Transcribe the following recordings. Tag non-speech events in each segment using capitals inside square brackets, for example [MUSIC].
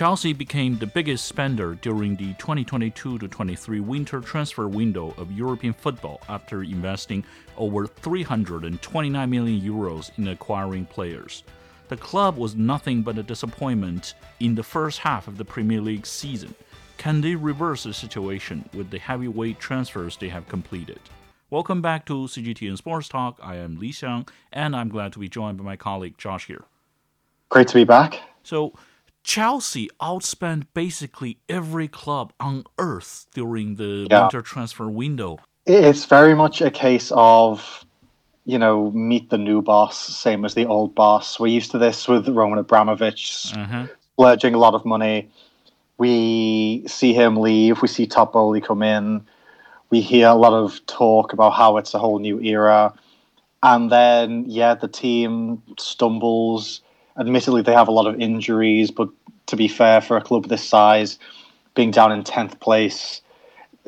Chelsea became the biggest spender during the 2022-23 winter transfer window of European football after investing over 329 million euros in acquiring players. The club was nothing but a disappointment in the first half of the Premier League season. Can they reverse the situation with the heavyweight transfers they have completed? Welcome back to CGTN Sports Talk. I am Li Xiang, and I'm glad to be joined by my colleague Josh here. Great to be back. So, Chelsea outspent basically every club on earth during the yeah. winter transfer window. It's very much a case of, you know, meet the new boss, same as the old boss. We're used to this with Roman Abramovich uh-huh. splurging a lot of money. We see him leave. We see Todd Boehly come in. We hear a lot of talk about how it's a whole new era. And then, yeah, the team stumbles admittedly they have a lot of injuries, but to be fair, for a club this size, being down in tenth place,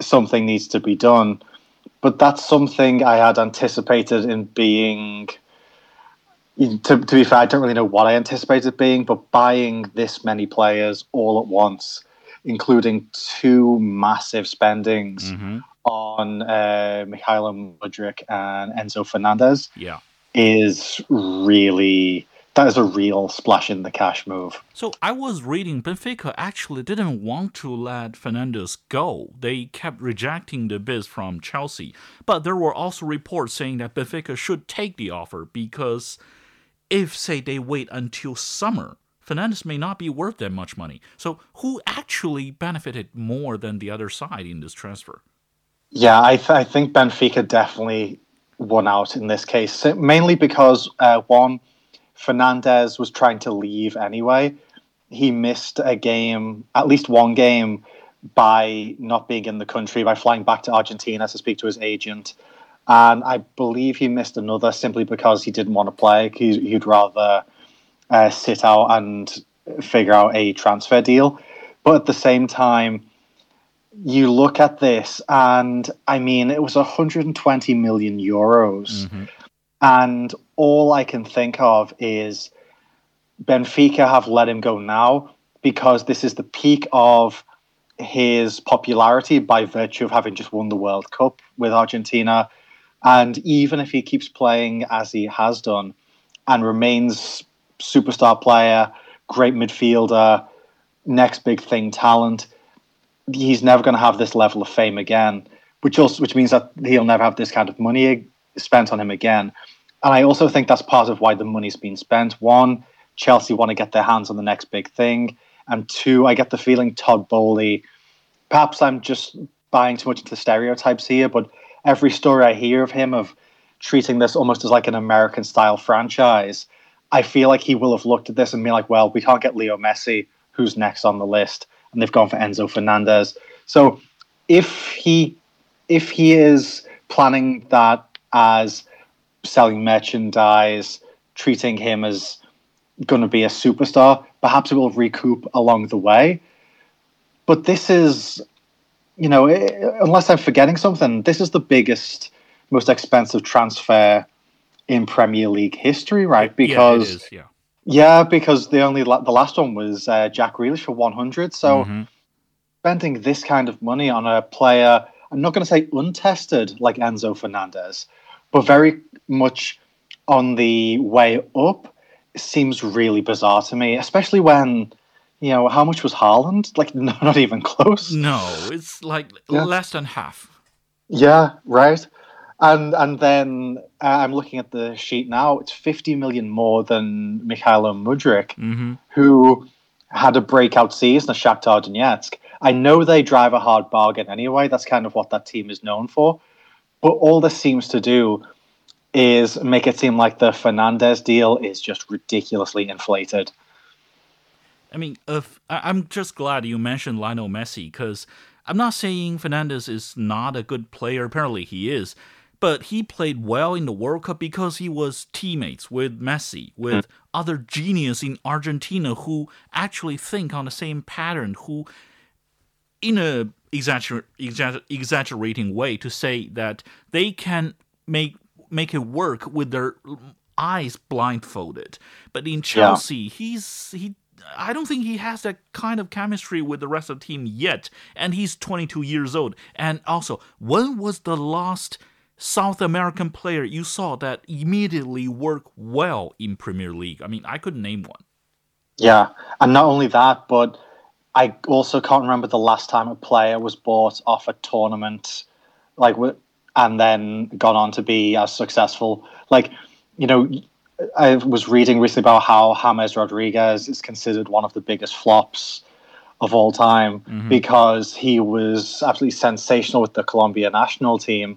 something needs to be done. But that's something I had anticipated in being. To, to be fair, I don't really know what I anticipated being, but buying this many players all at once, including two massive spendings mm-hmm. on uh, Mykhailo Mudryk and Enzo Fernandez, yeah. is really that is a real splash in the cash move. So I was reading Benfica actually didn't want to let Fernandez go. They kept rejecting the bids from Chelsea. But there were also reports saying that Benfica should take the offer because if say they wait until summer, Fernandez may not be worth that much money. So who actually benefited more than the other side in this transfer? Yeah, I, th- I think Benfica definitely won out in this case, mainly because uh, one Fernandez was trying to leave anyway. He missed a game, at least one game, by not being in the country, by flying back to Argentina to speak to his agent. And I believe he missed another simply because he didn't want to play. He, he'd rather uh, sit out and figure out a transfer deal. But at the same time, you look at this, and I mean, it was 120 million euros. Mm-hmm. And all I can think of is Benfica have let him go now because this is the peak of his popularity by virtue of having just won the World Cup with Argentina. And even if he keeps playing as he has done and remains superstar player, great midfielder, next big thing talent, he's never going to have this level of fame again, which also which means that he'll never have this kind of money spent on him again. And I also think that's part of why the money's been spent. One, Chelsea want to get their hands on the next big thing. And two, I get the feeling Todd Boehly. perhaps I'm just buying too much into stereotypes here, but every story I hear of him of treating this almost as like an American style franchise, I feel like he will have looked at this and been like, well, we can't get Leo Messi, who's next on the list? And they've gone for Enzo Fernandez. So if he if he is planning that as selling merchandise, treating him as going to be a superstar. Perhaps it will recoup along the way. But this is, you know, unless I'm forgetting something, this is the biggest, most expensive transfer in Premier League history, right? Because yeah, yeah. yeah because the only the last one was uh, Jack Grealish for 100. So mm-hmm. spending this kind of money on a player, I'm not going to say untested like Enzo Fernandez, but very much on the way up seems really bizarre to me, especially when you know how much was Haaland? [LAUGHS] Like no, not even close. No, it's like yeah. less than half. Yeah, right. And and then uh, I'm looking at the sheet now. It's 50 million more than Mykhailo Mudryk, mm-hmm. who had a breakout season at Shakhtar Donetsk. I know they drive a hard bargain anyway. That's kind of what that team is known for. But all this seems to do is make it seem like the Fernandez deal is just ridiculously inflated. I mean, if I'm just glad you mentioned Lionel Messi because I'm not saying Fernandez is not a good player. Apparently, he is. But he played well in the World Cup because he was teammates with Messi, with mm. other genius in Argentina who actually think on the same pattern, who, in a exagger- exagger- exaggerating way, to say that they can make make it work with their eyes blindfolded. But in Chelsea, yeah. he's he I don't think he has that kind of chemistry with the rest of the team yet. And he's 22 years old. And also, when was the last South American player you saw that immediately work well in Premier League? I mean, I could name one. Yeah, and not only that, but I also can't remember the last time a player was bought off a tournament, like, and then gone on to be as successful. Like, you know, I was reading recently about how James Rodriguez is considered one of the biggest flops of all time mm-hmm. because he was absolutely sensational with the Colombia national team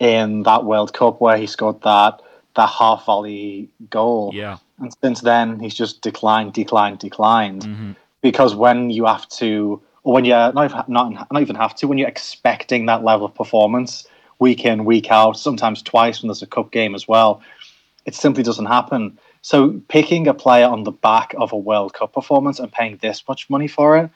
in that World Cup where he scored that that half volley goal. Yeah. And since then he's just declined, declined, declined. Mm-hmm. Because when you have to or when you're not, not not even have to, when you're expecting that level of performance week in, week out, sometimes twice when there's a cup game as well, it simply doesn't happen. So picking a player on the back of a World Cup performance and paying this much money for it,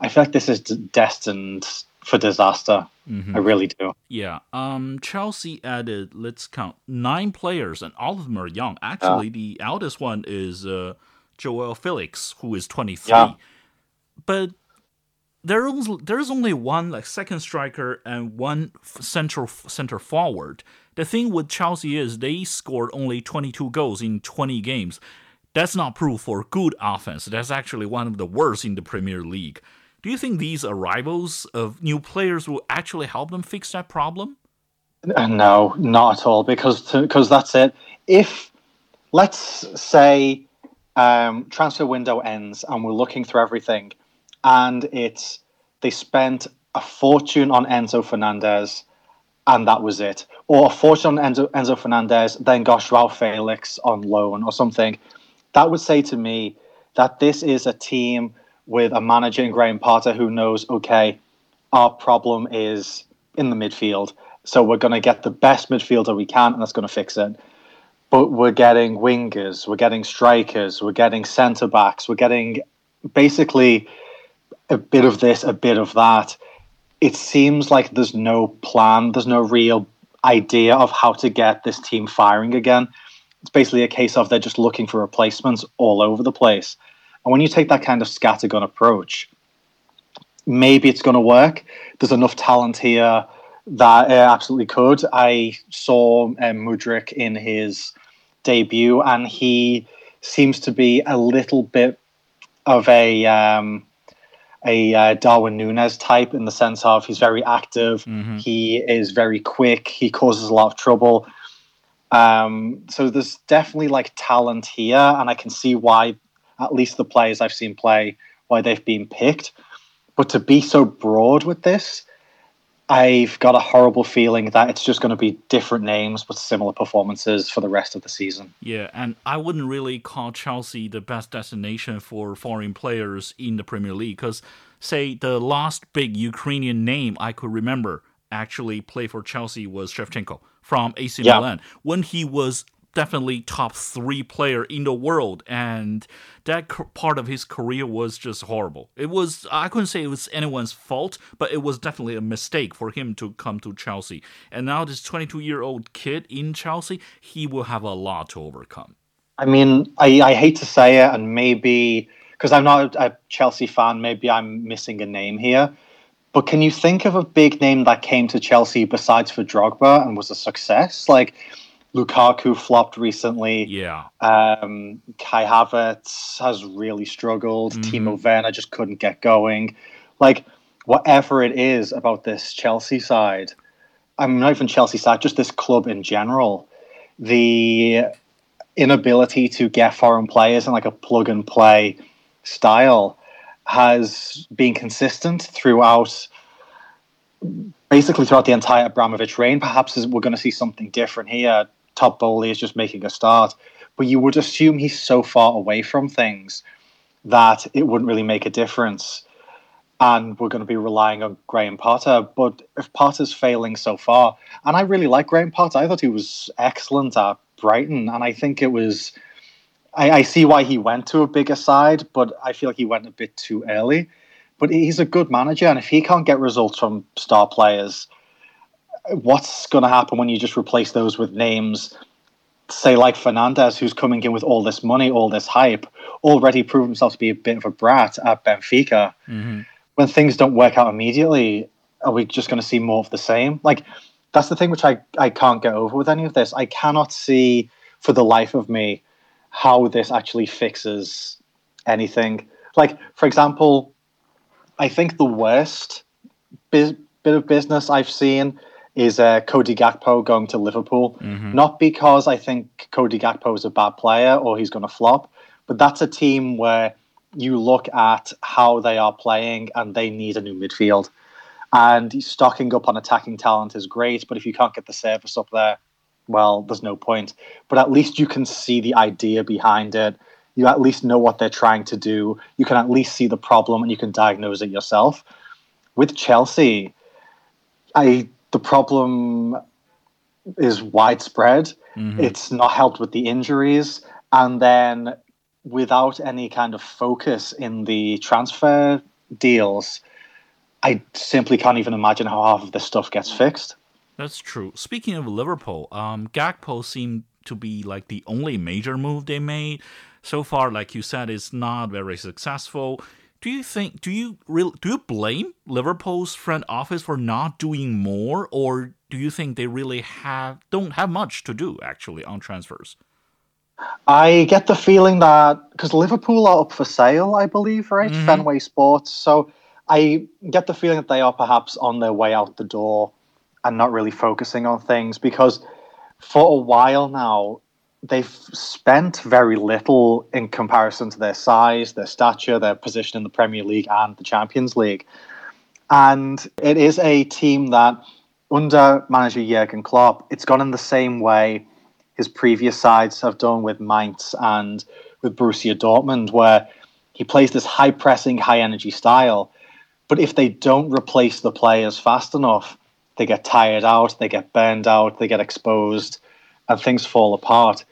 I feel like this is destined for disaster. Mm-hmm. I really do. Yeah. Um. Chelsea added, let's count nine players, and all of them are young. Actually, yeah. the eldest one is uh, Joao Felix, who is twenty three. Yeah. But there's there's only one like second striker and one central center forward. The thing with Chelsea is they scored only 22 goals in 20 games. That's not proof for good offense. That's actually one of the worst in the Premier League. Do you think these arrivals of new players will actually help them fix that problem? No, not at all. Because because that's it. If let's say um, transfer window ends and we're looking through everything, and it's they spent a fortune on Enzo Fernandez and that was it. Or a fortune on Enzo, Enzo Fernandez, then got Joao Felix on loan or something. That would say to me that this is a team with a manager in Graham Potter who knows, okay, our problem is in the midfield. So we're going to get the best midfielder we can, and that's going to fix it. But we're getting wingers, we're getting strikers, we're getting centre backs, we're getting basically a bit of this, a bit of that it seems like there's no plan, there's no real idea of how to get this team firing again. It's basically a case of they're just looking for replacements all over the place. And when you take that kind of scattergun approach, maybe it's going to work. There's enough talent here that it absolutely could. I saw um, Mudryk in his debut, and he seems to be a little bit of a um, a uh, Darwin Nunez type in the sense of he's very active, mm-hmm. he is very quick, he causes a lot of trouble. Um, so there's definitely like talent here, and I can see why, at least the players I've seen play, why they've been picked. But to be so broad with this, I've got a horrible feeling that it's just going to be different names but similar performances for the rest of the season. Yeah, and I wouldn't really call Chelsea the best destination for foreign players in the Premier League because, say, the last big Ukrainian name I could remember actually play for Chelsea was Shevchenko from AC yeah. Milan when he was definitely top three player in the world, and that part of his career was just horrible. It was I couldn't say it was anyone's fault, but it was definitely a mistake for him to come to Chelsea. And now this 22 year old kid in Chelsea, he will have a lot to overcome. I mean, I, I hate to say it, and maybe because I'm not a Chelsea fan, maybe I'm missing a name here. But can you think of a big name that came to Chelsea besides for Drogba and was a success? Like Lukaku flopped recently. Yeah. Um, Kai Havertz has really struggled. Mm-hmm. Timo Werner just couldn't get going. Like, whatever it is about this Chelsea side, I'm not even Chelsea side, just this club in general, the inability to get foreign players in like a plug and play style has been consistent throughout basically throughout the entire Abramovich reign. Perhaps we're going to see something different here Todd Boehly is just making a start. But you would assume he's so far away from things that it wouldn't really make a difference. And we're going to be relying on Graham Potter. But if Potter's failing so far, and I really like Graham Potter, I thought he was excellent at Brighton. And I think it was, I, I see why he went to a bigger side, but I feel like he went a bit too early. But he's a good manager. And if he can't get results from star players, what's going to happen when you just replace those with names say like Fernandez, who's coming in with all this money, all this hype, already proved himself to be a bit of a brat at Benfica. Mm-hmm. When things don't work out immediately, are we just going to see more of the same? Like that's the thing which I, I can't get over with any of this. I cannot see for the life of me how this actually fixes anything. Like, for example, I think the worst bit of business I've seen is uh, Cody Gakpo going to Liverpool. Mm-hmm. Not because I think Cody Gakpo is a bad player or he's going to flop, but that's a team where you look at how they are playing and they need a new midfield. And stocking up on attacking talent is great, but if you can't get the service up there, well, there's no point. But at least you can see the idea behind it. You at least know what they're trying to do. You can at least see the problem and you can diagnose it yourself. With Chelsea, I the problem is widespread. Mm-hmm. It's not helped with the injuries, and then without any kind of focus in the transfer deals, I simply can't even imagine how half of this stuff gets fixed. That's true. Speaking of Liverpool, um, Gakpo seemed to be like the only major move they made so far. Like you said, it's not very successful. Do you think? Do you real? Do you blame Liverpool's front office for not doing more, or do you think they really have don't have much to do actually on transfers? I get the feeling that because Liverpool are up for sale, I believe, right? Mm-hmm. Fenway Sports. So I get the feeling that they are perhaps on their way out the door and not really focusing on things because for a while now they've spent very little in comparison to their size, their stature, their position in the Premier League and the Champions League. And it is a team that, under manager Jurgen Klopp, it's gone in the same way his previous sides have done with Mainz and with Borussia Dortmund, where he plays this high pressing, high energy style. But if they don't replace the players fast enough, they get tired out, they get burned out, they get exposed, and things fall apart.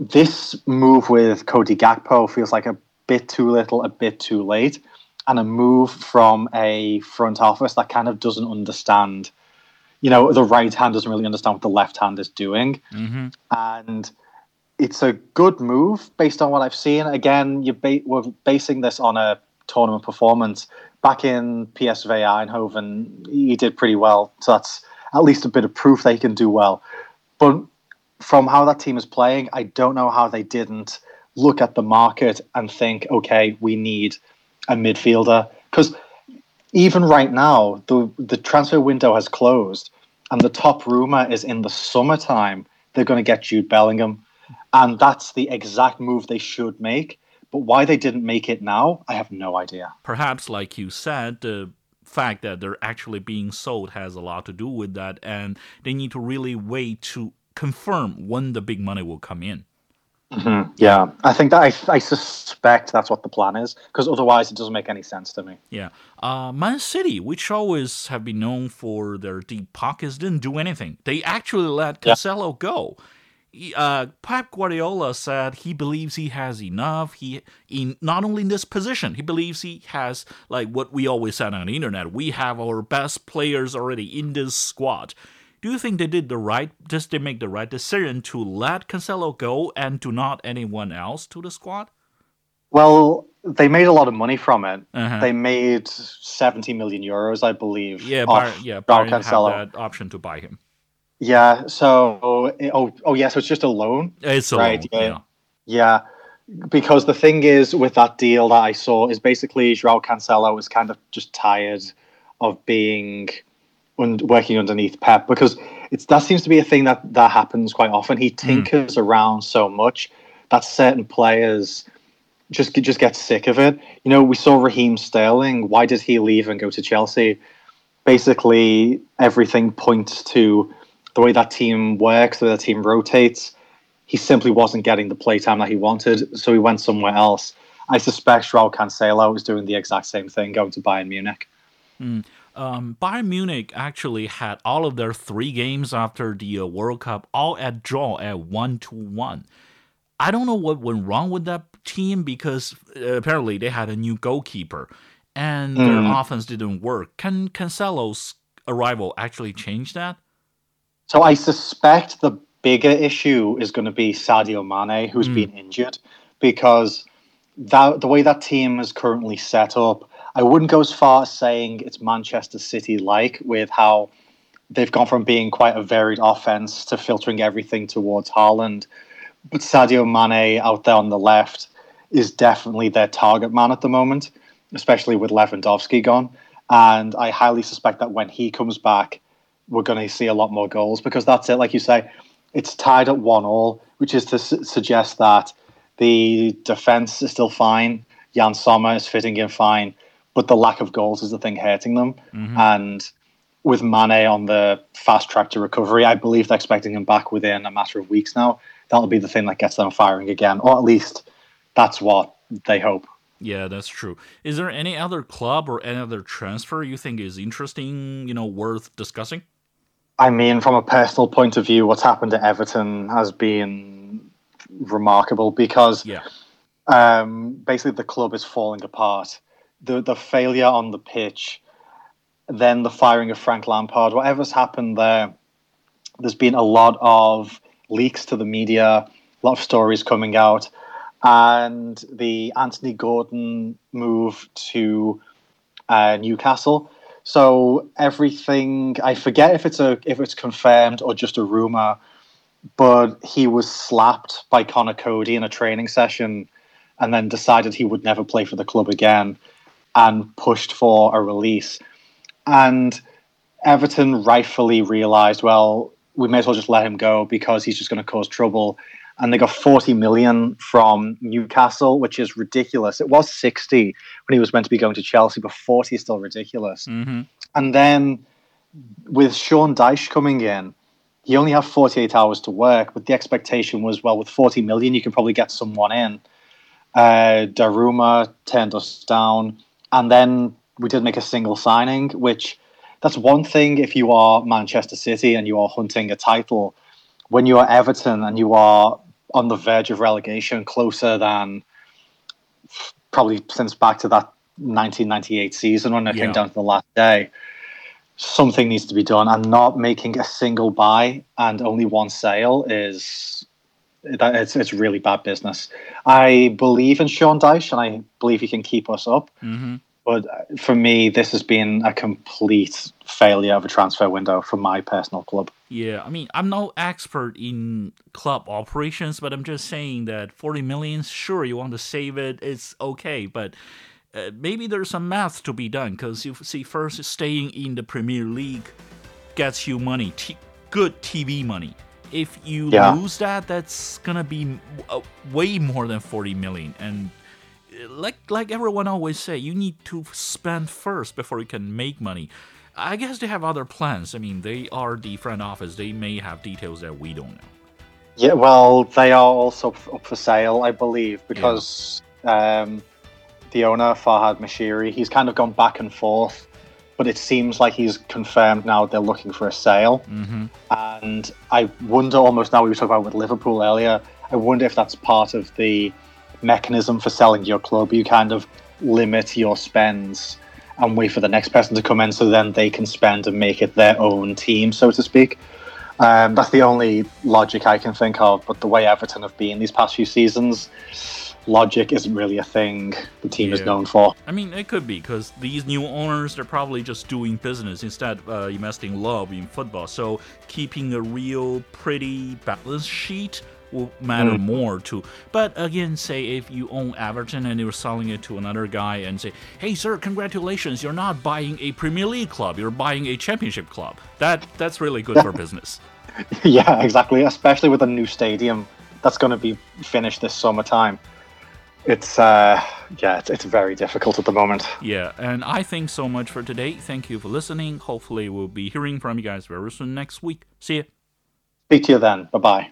This move with Cody Gakpo feels like a bit too little, a bit too late, and a move from a front office that kind of doesn't understand. You know, the right hand doesn't really understand what the left hand is doing, mm-hmm. and it's a good move based on what I've seen. Again, you ba- we're basing this on a tournament performance back in PSV Eindhoven, he did pretty well. So that's at least a bit of proof they can do well. But from how that team is playing, I don't know how they didn't look at the market and think, okay, we need a midfielder. Because even right now, the the transfer window has closed, and the top rumor is in the summertime they're going to get Jude Bellingham, and that's the exact move they should make. But why they didn't make it now, I have no idea. Perhaps, like you said, the fact that they're actually being sold has a lot to do with that, and they need to really wait to confirm when the big money will come in. Mm-hmm. Yeah, I think that I, I suspect that's what the plan is because otherwise it doesn't make any sense to me. Yeah, uh, Man City, which always have been known for their deep pockets, didn't do anything. They actually let Cancelo yeah. go uh, Pep Guardiola said he believes he has enough. He in not only in this position, he believes he has like what we always said on the internet. We have our best players already in this squad. Do you think they did the right? Just they make the right decision to let Cancelo go and to not anyone else to the squad? Well, they made a lot of money from it. Uh-huh. They made seventy million euros, I believe. Yeah, Bar- yeah, Bayern Cancelo. had that option to buy him. Yeah. So, oh, oh, yeah. So it's just a loan. It's a right, loan. Yeah. yeah. Because the thing is with that deal that I saw is basically Joao Cancelo was kind of just tired of being un- working underneath Pep because it's that seems to be a thing that that happens quite often. He hmm. tinkers mm. around so much that certain players just just get sick of it. You know, we saw Raheem Sterling. Why did he leave and go to Chelsea? Basically, everything points to the way that team works, the way that team rotates, he simply wasn't getting the playtime that he wanted, so he went somewhere else. I suspect Joao Cancelo is doing the exact same thing, going to Bayern Munich. Mm. Um, Bayern Munich actually had all of their three games after the uh, World Cup all at draw at one to one. I don't know what went wrong with that team because uh, apparently they had a new goalkeeper and mm. their offense didn't work. Can Cancelo's arrival actually change that? So I suspect the bigger issue is going to be Sadio Mane, who's mm. been injured, because that the way that team is currently set up, I wouldn't go as far as saying it's Manchester City like with how they've gone from being quite a varied offense to filtering everything towards Haaland. But Sadio Mane out there on the left is definitely their target man at the moment, especially with Lewandowski gone. And I highly suspect that when he comes back, we're going to see a lot more goals because that's it. Like you say, it's tied at one all, which is to su- suggest that the defense is still fine. Yann Sommer is fitting in fine, but the lack of goals is the thing hurting them. Mm-hmm. And with Mane on the fast track to recovery, I believe they're expecting him back within a matter of weeks now. That'll be the thing that gets them firing again, or at least that's what they hope. Yeah, that's true. Is there any other club or any other transfer you think is interesting, you know, worth discussing? I mean, from a personal point of view, what's happened to Everton has been remarkable because yeah. um, basically the club is falling apart. The the failure on the pitch, then the firing of Frank Lampard, whatever's happened there, there's been a lot of leaks to the media, a lot of stories coming out and the Anthony Gordon move to uh, Newcastle. So everything I forget if it's a if it's confirmed or just a rumor, but he was slapped by Conor Coady in a training session, and then decided he would never play for the club again, and pushed for a release. And Everton rightfully realised, well, we may as well just let him go because he's just going to cause trouble and they got 40 million from Newcastle, which is ridiculous. It was 60 when he was meant to be going to Chelsea, but 40 is still ridiculous. Mm-hmm. And then with Sean Dyche coming in, he only had 48 hours to work, but the expectation was, well, with 40 million, you can probably get someone in. Uh, Danjuma turned us down, and then we did make a single signing, which that's one thing if you are Manchester City and you are hunting a title. When you are Everton and you are on the verge of relegation, closer than probably since back to that 1998 season when it yeah. came down to the last day. Something needs to be done, and not making a single buy and only one sale is that it's it's really bad business. I believe in Sean Dyche, and I believe he can keep us up. Mm-hmm. But for me, this has been a complete failure of a transfer window for my personal club. Yeah, I mean, I'm no expert in club operations, but I'm just saying that 40 million, sure, you want to save it, it's okay, but uh, maybe there's some math to be done because you see, first, staying in the Premier League gets you money, t- good TV money. If you yeah. lose that, that's gonna be uh, way more than 40 million, and like like everyone always say, you need to spend first before you can make money. I guess they have other plans. I mean, they are the front office. They may have details that we don't know. Yeah, well, they are also up for sale, I believe, because yeah. um, the owner Farhad Moshiri, he's kind of gone back and forth, but it seems like he's confirmed now they're looking for a sale. Mm-hmm. And I wonder almost now we were talking about with Liverpool earlier. I wonder if that's part of the mechanism for selling your club. You kind of limit your spends and wait for the next person to come in so then they can spend and make it their own team, so to speak. Um, that's the only logic I can think of. But the way Everton have been these past few seasons, logic isn't really a thing the team yeah. is known for. I mean, it could be because these new owners, they're probably just doing business instead of uh, investing love in football. So keeping a real pretty balance sheet will matter mm. more too. But again, say if you own Everton and you're selling it to another guy and say, "Hey, sir, congratulations! You're not buying a Premier League club. You're buying a Championship club." That that's really good for [LAUGHS] business. yeah, exactly. Especially with a new stadium that's going to be finished this summertime. It's uh, yeah, it's, it's very difficult at the moment. Yeah, and I think so much for today. Thank you for listening. Hopefully, we'll be hearing from you guys very soon next week. See you. Speak to you then. Bye bye.